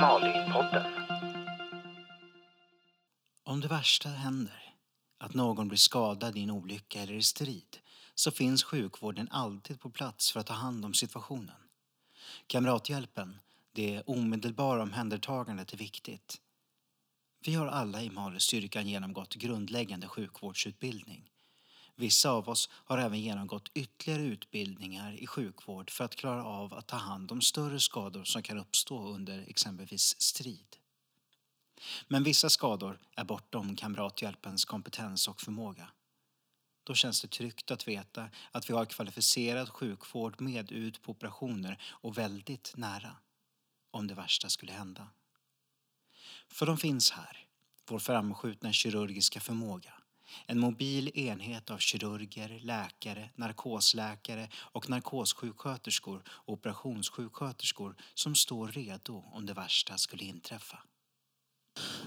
Malinpodden. Om det värsta händer, att någon blir skadad i en olycka eller i strid, så finns sjukvården alltid på plats för att ta hand om situationen. Kamrathjälpen, det omedelbara omhändertagandet är viktigt. Vi har alla i Malistyrkan genomgått grundläggande sjukvårdsutbildning. Vissa av oss har även genomgått ytterligare utbildningar i sjukvård för att klara av att ta hand om större skador som kan uppstå under exempelvis strid. Men vissa skador är bortom kamrathjälpens kompetens och förmåga. Då känns det tryggt att veta att vi har kvalificerad sjukvård med ut på operationer och väldigt nära om det värsta skulle hända. För de finns här, vår framskjutna kirurgiska förmåga. En mobil enhet av kirurger, läkare, narkosläkare och narkossjuksköterskor och operationssjuksköterskor som står redo om det värsta skulle inträffa.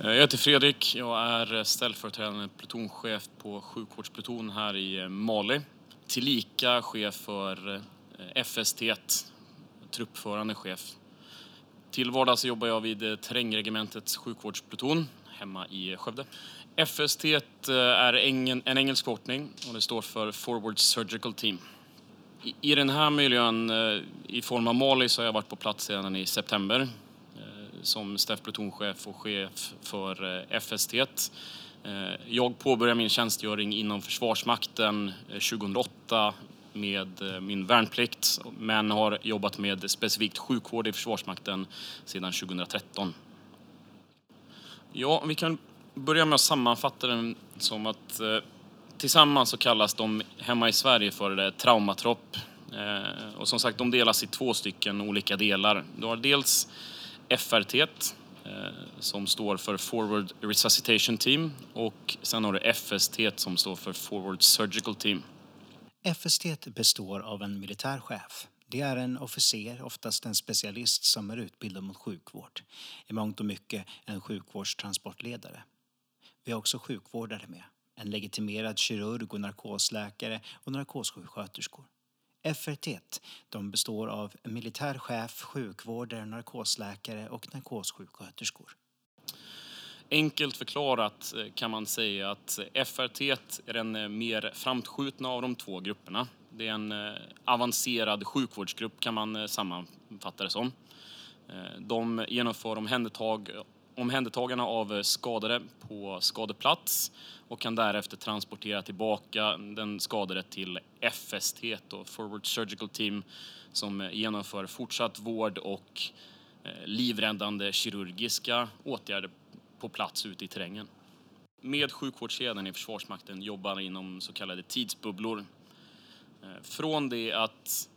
Eh, jag heter Fredrik. Jag är ställföreträdande plutonchef på sjukvårdspluton här i eh, Mali. Tillika chef för eh, FST, truppförande chef. Till vardags jobbar jag vid Terrängregementets sjukvårdspluton hemma i Skövde. FST eh, är en engelsk förkortning och det står för Forward Surgical Team. I den här miljön eh, i form av Mali så har jag varit på plats sedan i september eh, som Steff plutonchef och chef för FST. Jag påbörjade min tjänstgöring inom Försvarsmakten 2008 med min värnplikt men har jobbat med specifikt sjukvård i Försvarsmakten sedan 2013. Ja, vi kan börja med att sammanfatta den som att eh, tillsammans så kallas de hemma i Sverige för traumatropp. Eh, och som sagt, de delas i två stycken olika delar. Du har dels FRT eh, som står för Forward Resuscitation Team och sen har du FST som står för Forward Surgical Team. FST består av en militärchef. Det är en officer, oftast en specialist som är utbildad mot sjukvård. I mångt och mycket en sjukvårdstransportledare. Vi har också sjukvårdare med. En legitimerad kirurg och narkosläkare och narkossjuksköterskor. FRT de består av militär chef, sjukvårdare, narkosläkare och narkossjuksköterskor. Enkelt förklarat eh, kan man säga att eh, FRT är den eh, mer framskjutna av de två grupperna. Det är en avancerad sjukvårdsgrupp kan man sammanfatta det som. De genomför omhändertag, omhändertagande av eh, skadade på skadeplats och kan därefter transportera tillbaka den skadade till FST, då, Forward Surgical Team, som eh, genomför fortsatt vård och eh, livräddande kirurgiska åtgärder på plats ute i terrängen. Med sjukvårdskedjan i Försvarsmakten jobbar inom så kallade tidsbubblor. Från det att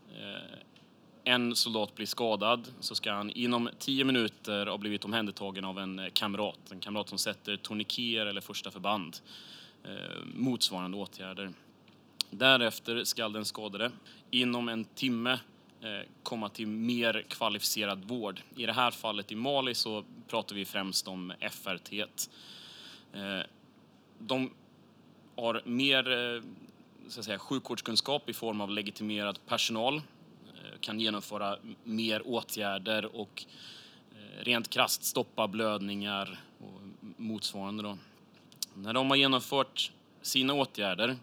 en soldat blir skadad så ska han inom tio minuter ha blivit omhändertagen av en eh, kamrat. En kamrat som sätter tourniqueter eller första förband. Eh, motsvarande åtgärder. Därefter ska den skadade inom en timme eh, komma till mer kvalificerad vård. I det här fallet i Mali så pratar vi främst om FRT. De har mer så att säga, sjukvårdskunskap i form av legitimerad personal kan genomföra mer åtgärder och eh, rent krasst stoppa blödningar och motsvarande. Då. När de har genomfört sina åtgärder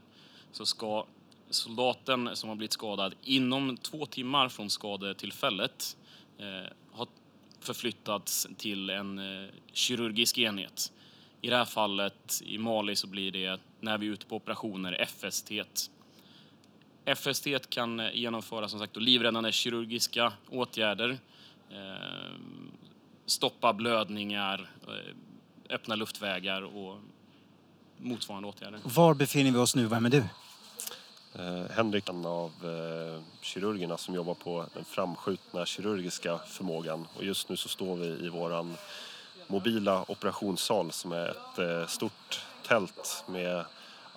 så ska soldaten som har blivit skadad inom två timmar från skadetillfället eh, ha förflyttats till en eh, kirurgisk enhet. I det här fallet i Mali så blir det när vi är ute på operationer FST FST kan genomföra som sagt livräddande kirurgiska åtgärder, stoppa blödningar, öppna luftvägar och motsvarande åtgärder. Var befinner vi oss nu? Vem är du? Henrik, en av kirurgerna som jobbar på den framskjutna kirurgiska förmågan. Och just nu så står vi i våran mobila operationssal som är ett stort tält med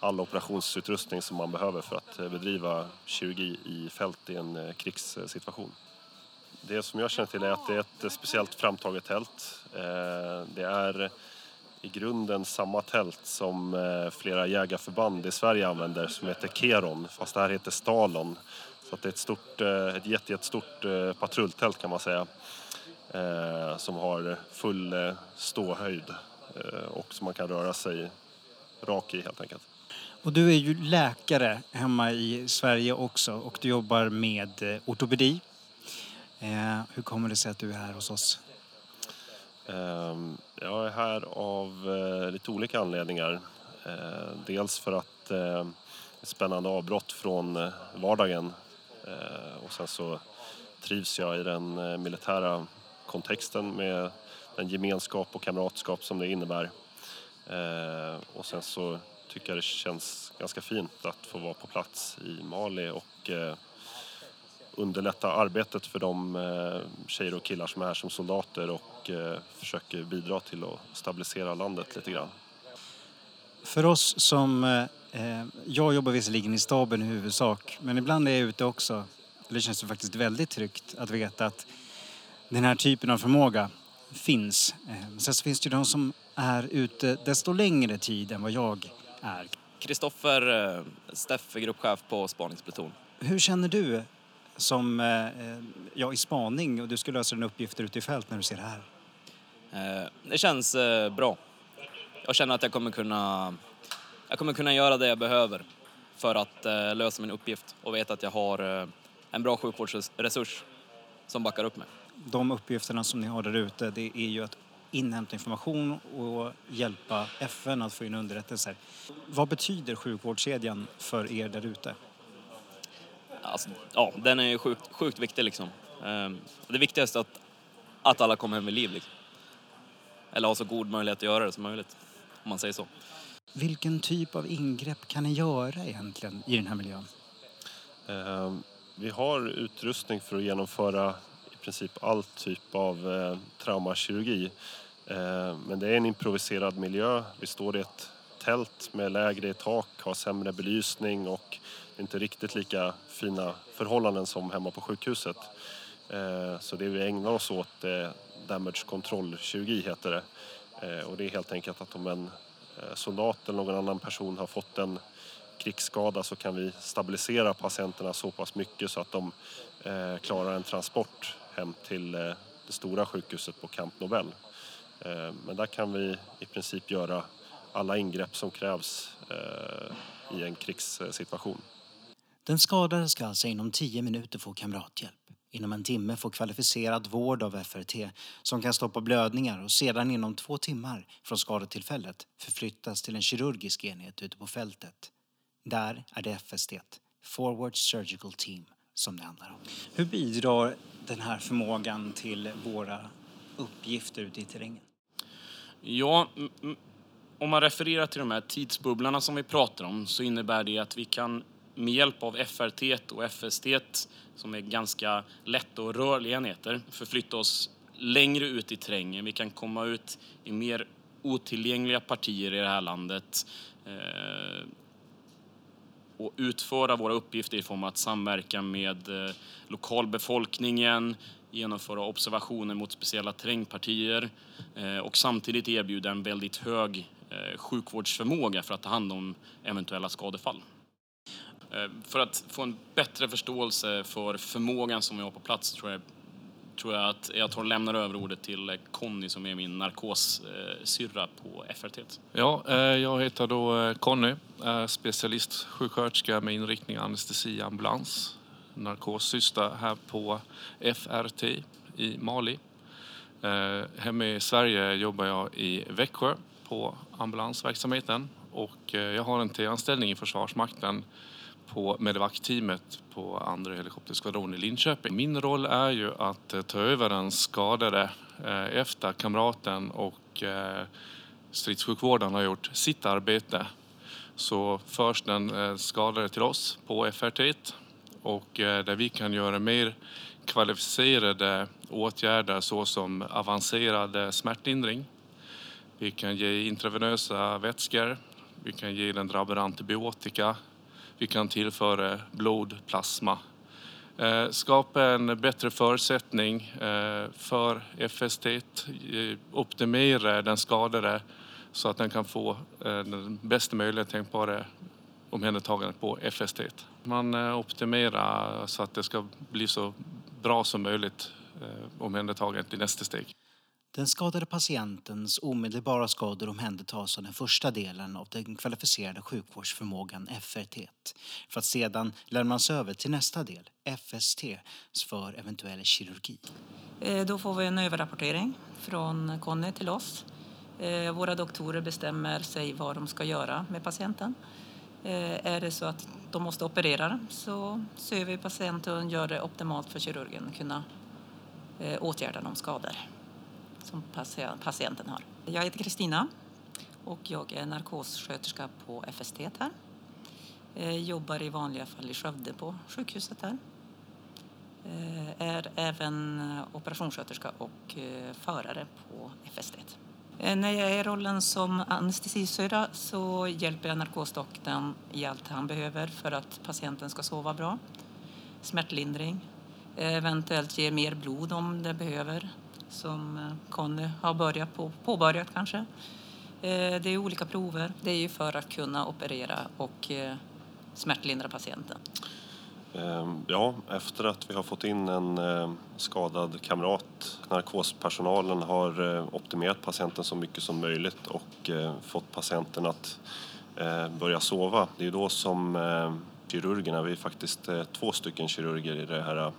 all operationsutrustning som man behöver för att eh, bedriva kirurgi i fält i en eh, krigssituation. Det som jag känner till är att det är ett eh, speciellt framtaget tält. Det är i grunden samma tält som flera jägarförband i Sverige använder som heter Keron, fast det här heter Stalon. Så att det är ett, stort, ett jätte, jättestort patrulltält kan man säga. Som har full ståhöjd och som man kan röra sig rak i helt enkelt. Och du är ju läkare hemma i Sverige också och du jobbar med eh, ortopedi. Eh, hur kommer det sig att du är här hos oss? Ehm, jag är här av eh, lite olika anledningar. Eh, dels för att eh, ett spännande avbrott från vardagen och sen så trivs jag i den militära kontexten med den gemenskap och kamratskap som det innebär. Och sen så tycker jag det känns ganska fint att få vara på plats i Mali och eh, underlätta arbetet för de eh, tjejer och killar som är här som soldater och eh, försöker bidra till att stabilisera landet lite grann. För oss som... eh, eh jag jobbar visserligen i staben i huvudsak, men ibland är jag ute också. Det känns faktiskt väldigt tryggt att veta att den här typen av förmåga finns. Eh, sen så finns det ju de som är ute desto längre tid än vad jag är. Kristoffer eh, Steffe, gruppchef på spaningspluton. Hur känner du som eh, eh, ja, i spaning och du ska lösa dina uppgifter ute i fält när du ser det här? Eh, Det känns bra. Jag känner att jag kommer kunna, jag kommer kunna göra det jag behöver för att lösa min uppgift och veta att jag har en bra sjukvårdsresurs som backar upp mig. De uppgifterna som ni har där ute det är ju att inhämta information och hjälpa FN att få in underrättelser. Vad betyder sjukvårdskedjan för er där ute? Alltså, ja, den är ju sjukt, sjukt viktig liksom. Eh, Det viktigaste är att, att alla kommer hem med liv liksom. Eller har så god möjlighet att göra det som möjligt, om man säger så. Vilken typ av ingrepp kan ni göra egentligen i den här miljön? Eh, Vi har utrustning för att genomföra princip all typ av eh, traumakirurgi. Eh, Men det är en improviserad miljö. Vi står i ett tält med lägre i tak, har sämre belysning och det är inte riktigt lika fina förhållanden som hemma på sjukhuset. Eh, Så det vi ägnar oss åt är damage control-kirurgi heter det. Eh, Och det är helt enkelt att om en eh, soldat eller någon annan person har fått en krigsskada så kan vi stabilisera patienterna så pass mycket så att de eh, klarar en transport hem till eh, det stora sjukhuset på Camp Nobel. Eh, men där kan vi i princip göra alla ingrepp som krävs eh, i en krigssituation. Den skadade ska alltså inom 10 minuter få kamrathjälp. Inom en timme få kvalificerad vård av FRT som kan stoppa blödningar och sedan inom två timmar från skadetillfället förflyttas till en kirurgisk enhet ute på fältet. Där är det FST, Forward Surgical Team, som det handlar om. Hur bidrar den här förmågan till våra uppgifter ute i terrängen? Ja, om man refererar till de här tidsbubblorna som vi pratar om så innebär det att vi kan med hjälp av FRT och FST, som är ganska lätta och rörliga enheter, förflytta oss längre ut i terrängen. Vi kan komma ut i mer otillgängliga partier i det här landet eh, och utföra våra uppgifter i form av att samverka med eh, lokalbefolkningen, genomföra observationer mot speciella terrängpartier eh, och samtidigt erbjuda en väldigt hög eh, sjukvårdsförmåga för att ta hand om eventuella skadefall. För att få en bättre förståelse för förmågan som vi har på plats tror jag, tror jag att jag tar och lämnar över ordet till eh, Conny som är min narkossyrra på FRT. Ja, eh, jag heter då eh, Conny, är specialistsjuksköterska med inriktning anestesi ambulans, narkossyster här på FRT i Mali. Hemma i Sverige jobbar jag i Växjö på ambulansverksamheten och jag har en T-anställning i Försvarsmakten på Medevac-teamet på andra helikopterskvadron i Linköping. Min roll är ju att eh, ta över den skadade eh, efter kamraten och eh, stridssjukvården har gjort sitt arbete. Så förs den skadade till oss på FRT och där vi kan göra mer kvalificerade åtgärder såsom avancerad smärtlindring. Vi kan ge intravenösa vätskor, vi kan ge den drabbade antibiotika, vi kan tillföra blod, plasma. Eh, skapa en bättre förutsättning eh, för FST, eh, optimera den skadade så att den kan få den bästa möjliga tänkbara omhändertagandet på FST. Man optimerar så att det ska bli så bra som möjligt omhändertagandet i nästa steg. Den skadade patientens omedelbara skador omhändertas av den första delen av den kvalificerade sjukvårdsförmågan FRT för att sedan lämnas över till nästa del, FST, för eventuell kirurgi. Eh, då får vi en överrapportering från Conny till oss. Eh, våra doktorer bestämmer sig vad de ska göra med patienten. Eh, är det så att de måste operera så ser vi patienten och gör det optimalt för kirurgen att kunna åtgärda de skador som patienten har. Jag heter Kristina och jag är narkossköterska på FST här. Jag Jobbar i vanliga fall i Skövde på sjukhuset här. Jag Är även eh, operationssköterska och förare på FST. När jag är i rollen som anestesisyra så hjälper jag narkosdoktorn i allt han behöver för att patienten ska sova bra. Smärtlindring, eventuellt ge mer blod om det behöver, som eh, Conny har börjat på, påbörjat kanske. Eh, det är olika prover. Det är ju för att kunna operera och eh, smärtlindra patienten. Ehm, ja, efter att vi har fått in en skadad kamrat, narkospersonalen har optimerat patienten så mycket som möjligt och fått patienten att börja sova. Det är då som kirurgerna, vi är faktiskt två stycken kirurger i det här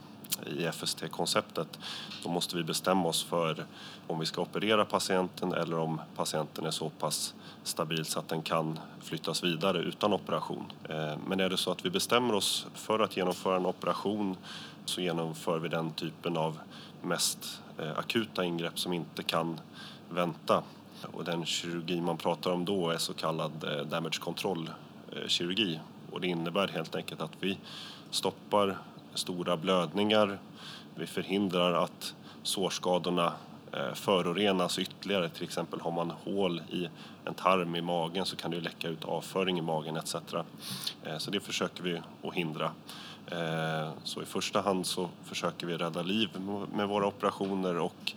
i FST-konceptet, då måste vi bestämma oss för om vi ska operera patienten eller om patienten är så pass stabil så att den kan flyttas vidare utan operation. Eh, men är det så att vi bestämmer oss för att genomföra en operation så genomför vi den typen av mest eh, akuta ingrepp som inte kan vänta. Och den kirurgi man pratar om då är så kallad eh, damage control-kirurgi. Och det innebär helt enkelt att vi stoppar stora blödningar, vi förhindrar att sårskadorna eh, förorenas ytterligare. Till exempel har man hål i en tarm i magen så kan det ju läcka ut avföring i magen etc. Eh, så det försöker vi att hindra. Eh, så i första hand så försöker vi rädda liv med våra operationer och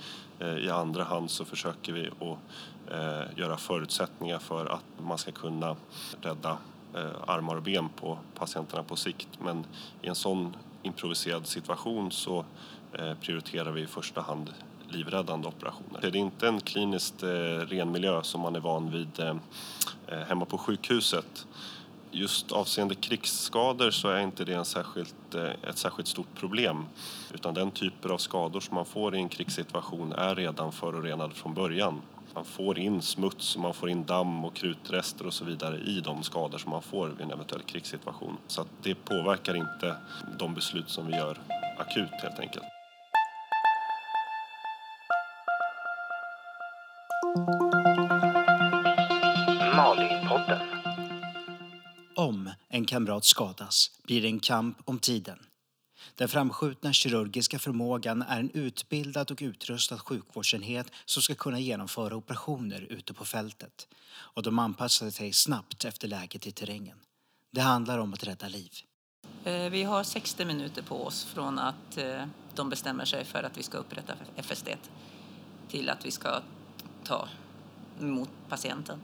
i andra hand så försöker vi att göra förutsättningar för att man ska kunna rädda armar och ben på patienterna på sikt. Men i en sån improviserad situation så eh, prioriterar vi i första hand livräddande operationer. Det är inte en kliniskt eh, ren miljö som man är van vid eh, hemma på sjukhuset. Just avseende krigsskador så är inte det en särskilt, ett särskilt stort problem. Utan den typer av skador som man får i en krigssituation är redan förorenad från början. Man får in smuts, och man får in damm och krutrester och så vidare i de skador som man får vid en eventuell krigssituation. Så att det påverkar inte de beslut som vi gör akut helt enkelt. Malipodden. Om en kamrat skadas blir det en kamp om tiden. Den framskjutna kirurgiska förmågan är en utbildad och utrustad sjukvårdsenhet som ska kunna genomföra operationer ute på fältet. Och de anpassar sig snabbt efter läget i terrängen. Det handlar om att rädda liv. Eh, vi har 60 minuter på oss från att eh, de bestämmer sig för att vi ska upprätta FSD till att vi ska ta emot patienten.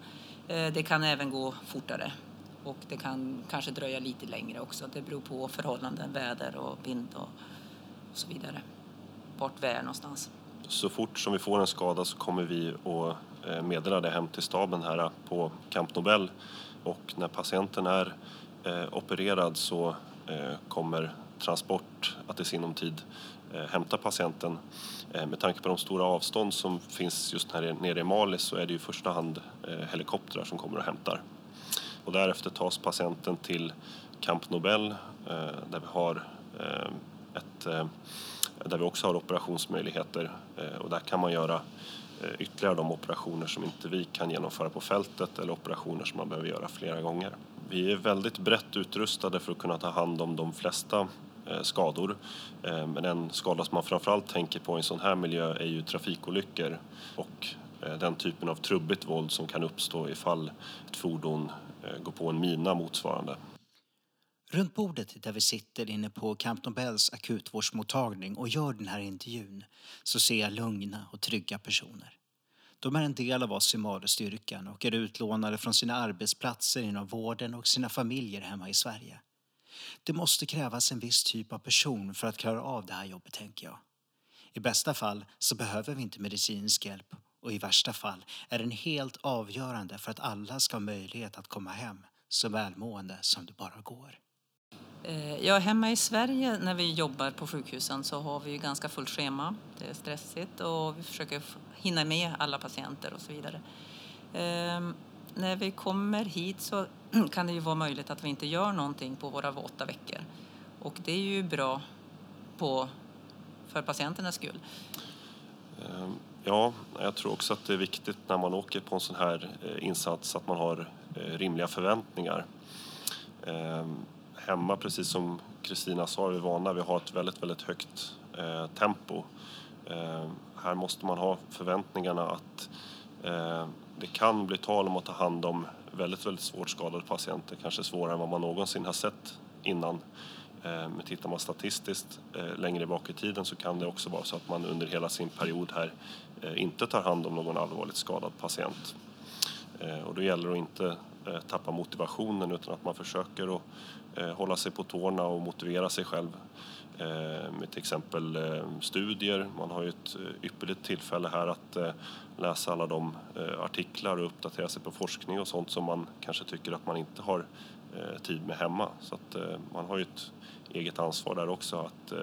Eh, det kan även gå fortare och det kan kanske dröja lite längre också. Det beror på förhållanden, väder och vind och, så vidare. Vart vi är någonstans. Så fort som vi får en skada så kommer vi att eh, meddela det hem till staben här på Camp Nobel. Och när patienten är eh, opererad så eh, kommer transport att i sinom tid hämta patienten. Med tanke på de stora avstånd som finns just här nere i Mali så är det i första hand helikoptrar som kommer och hämtar. Och därefter tas patienten till Camp Nobel eh, där vi har eh, ett eh, där vi också har operationsmöjligheter eh, och där kan man göra eh, ytterligare de operationer som inte vi kan genomföra på fältet eller operationer som man behöver göra flera gånger. Vi är väldigt brett utrustade för att kunna ta hand om de flesta eh, skador. Eh, men en skada som man framförallt tänker på i en sån här miljö är ju trafikolyckor och eh, den typen av trubbigt våld som kan uppstå ifall ett fordon Eh, gå går på en mina motsvarande. Runt bordet där vi sitter inne på Camp Nobels akutvårdsmottagning och gör den här intervjun så ser jag lugna och trygga personer. De är en del av oss i Malustyrkan och är utlånade från sina arbetsplatser inom vården och sina familjer hemma i Sverige. Det måste krävas en viss typ av person för att klara av det här jobbet, tänker jag. I bästa fall så behöver vi inte medicinsk hjälp och i värsta fall är den helt avgörande för att alla ska ha möjlighet att komma hem så välmående som det bara går. Eh, Ja, hemma i Sverige när vi jobbar på sjukhusen så har vi ju ganska fullt schema. Det är stressigt och vi försöker hinna med alla patienter och så vidare. Ehm, när vi kommer hit så kan det ju vara möjligt att vi inte gör någonting på våra åtta veckor. Och det är ju bra på, för patienternas skull. Ja, jag tror också att det är viktigt när man åker på en sån här eh, insats att man har eh, rimliga förväntningar. Ehm, hemma, precis som Kristina sa, är vi vana vi har ett väldigt, väldigt högt eh, tempo. Ehm, här måste man ha förväntningarna att det kan bli tal om att ta hand om väldigt, väldigt svårt skadade patienter, kanske svårare än vad man någonsin har sett innan. Ehm, men tittar man statistiskt längre bak i tiden så kan det också vara så att man under hela sin period här Eh, inte tar hand om någon allvarligt skadad patient. Eh, och då gäller det att inte eh, tappa motivationen utan att man försöker att hålla sig på tårna och motivera sig själv med till exempel studier. Man har ju ett ypperligt tillfälle här att läsa alla de artiklar och uppdatera sig på forskning och sånt som man kanske tycker att man inte har tid med hemma. Så att man har ju ett eget ansvar där också att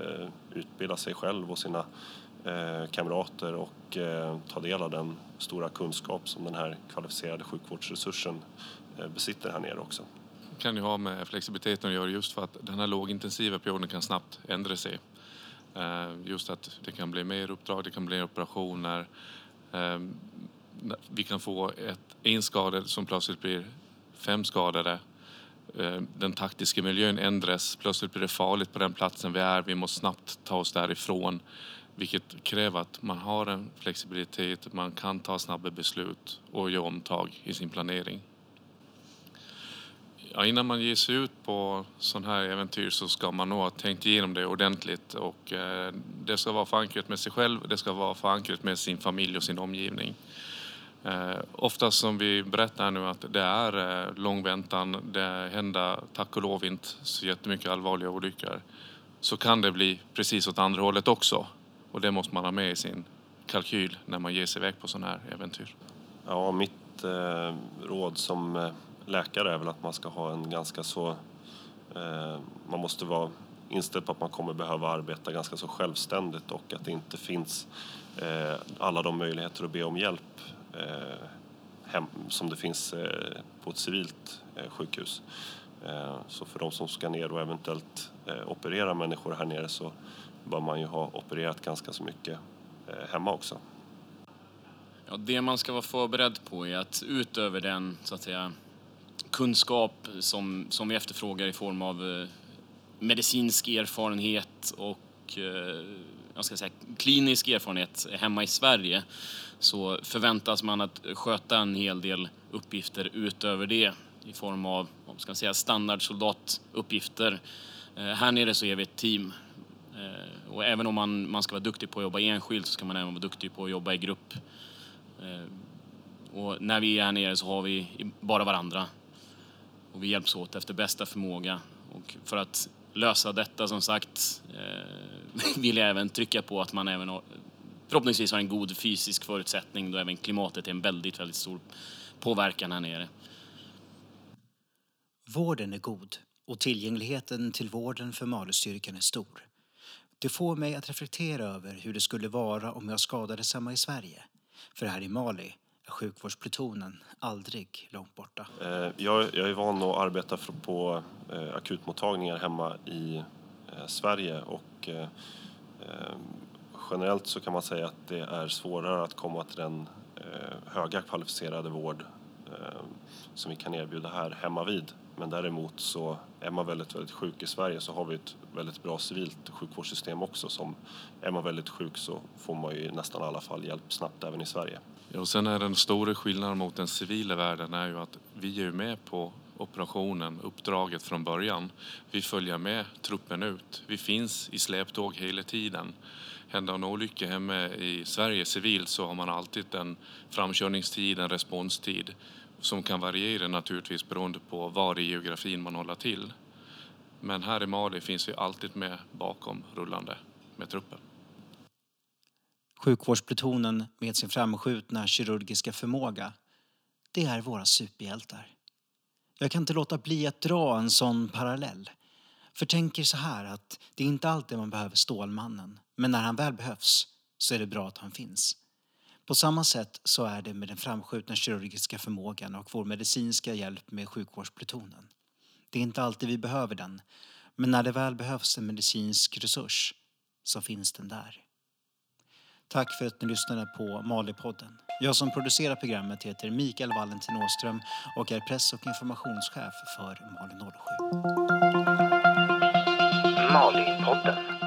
utbilda sig själv och sina Eh, kamrater och eh, ta del av den stora kunskap som den här kvalificerade sjukvårdsresursen eh, besitter här nere också. Det kan ju ha med flexibiliteten att göra just för att den här lågintensiva perioden kan snabbt ändra sig. Just att det kan bli mer uppdrag, det kan bli operationer. Vi kan få ett en skadad som plötsligt blir fem skadade. Den taktiska miljön ändras, plötsligt blir det farligt på den platsen vi är. Vi måste snabbt ta oss därifrån. Vilket kräver att man har en flexibilitet, man kan ta snabba beslut och göra omtag i sin planering. Ja, innan man ger sig ut på sådana här äventyr så ska man nog ha tänkt igenom det ordentligt. Och, eh, det ska vara förankrat med sig själv, det ska vara förankrat med sin familj och sin omgivning. Eh, oftast som vi berättar här nu att det är eh, lång väntan, det händer tack och lov inte så jättemycket allvarliga olyckor. Så kan det bli precis åt andra hållet också. Och det måste man ha med i sin kalkyl när man ger sig iväg på sådana här äventyr. Ja, mitt eh, råd som eh, läkare är väl att man ska ha en ganska så... Eh, man måste vara inställd på att man kommer behöva arbeta ganska så självständigt och att det inte finns eh, alla de möjligheter att be om hjälp eh, hem, som det finns eh, på ett civilt eh, sjukhus. Eh, så för de som ska ner och eventuellt eh, operera människor här nere så bör man ju ha opererat ganska så mycket eh, hemma också. Ja, det man ska vara förberedd på är att utöver den så att säga, kunskap som, som vi efterfrågar i form av eh, medicinsk erfarenhet och eh, jag ska säga, klinisk erfarenhet hemma i Sverige så förväntas man att sköta en hel del uppgifter utöver det i form av ska säga, standardsoldatuppgifter. Här nere så är vi ett team Eh, och även om man, man ska vara duktig på att jobba enskilt så ska man även vara duktig på att jobba i grupp. Eh, och när vi är här nere så har vi bara varandra. Och vi hjälps åt efter bästa förmåga. Och för att lösa detta som sagt eh, vill jag även trycka på att man även har, förhoppningsvis har en god fysisk förutsättning då även klimatet är en väldigt, väldigt stor påverkan här nere. Vården är god och tillgängligheten till vården för Malustyrkan är stor. Det får mig att reflektera över hur det skulle vara om jag skadades hemma i Sverige. För här i Mali är sjukvårdsplutonen aldrig långt borta. Eh, jag, jag är van att arbeta på eh, akutmottagningar hemma i eh, Sverige och generellt så kan man säga att det är svårare att komma till den höga kvalificerade vård som vi kan erbjuda här hemma vid. Men däremot så är man väldigt, väldigt sjuk i Sverige så har vi ett väldigt bra civilt sjukvårdssystem också som är man väldigt sjuk så får man ju i nästan alla fall hjälp snabbt även i Sverige. Ja, och sen är den stora skillnaden mot den civila världen är ju att vi är ju med på operationen, uppdraget från början. Vi följer med truppen ut. Vi finns i släptåg hela tiden. Händer en olycka hemma i Sverige civilt så har man alltid en framkörningstid, en responstid som kan variera naturligtvis beroende på var i geografin man håller till. Men här i Mali finns vi alltid med bakom rullande med truppen. Sjukvårdsplutonen med sin framskjutna kirurgiska förmåga, det är våra superhjältar. Jag kan inte låta bli att dra en sån parallell. För tänk er så här att det är inte alltid man behöver Stålmannen, men när han väl behövs så är det bra att han finns. På samma sätt så är det med den framskjutna kirurgiska förmågan och vår medicinska hjälp med sjukvårdsplutonen. Det är inte alltid vi behöver den, men när det väl behövs en medicinsk resurs så finns den där. Tack för att ni lyssnade på Malipodden. Jag som producerar programmet heter Mikael Valentin Åström och är press och informationschef för Mali 07. Malipodden.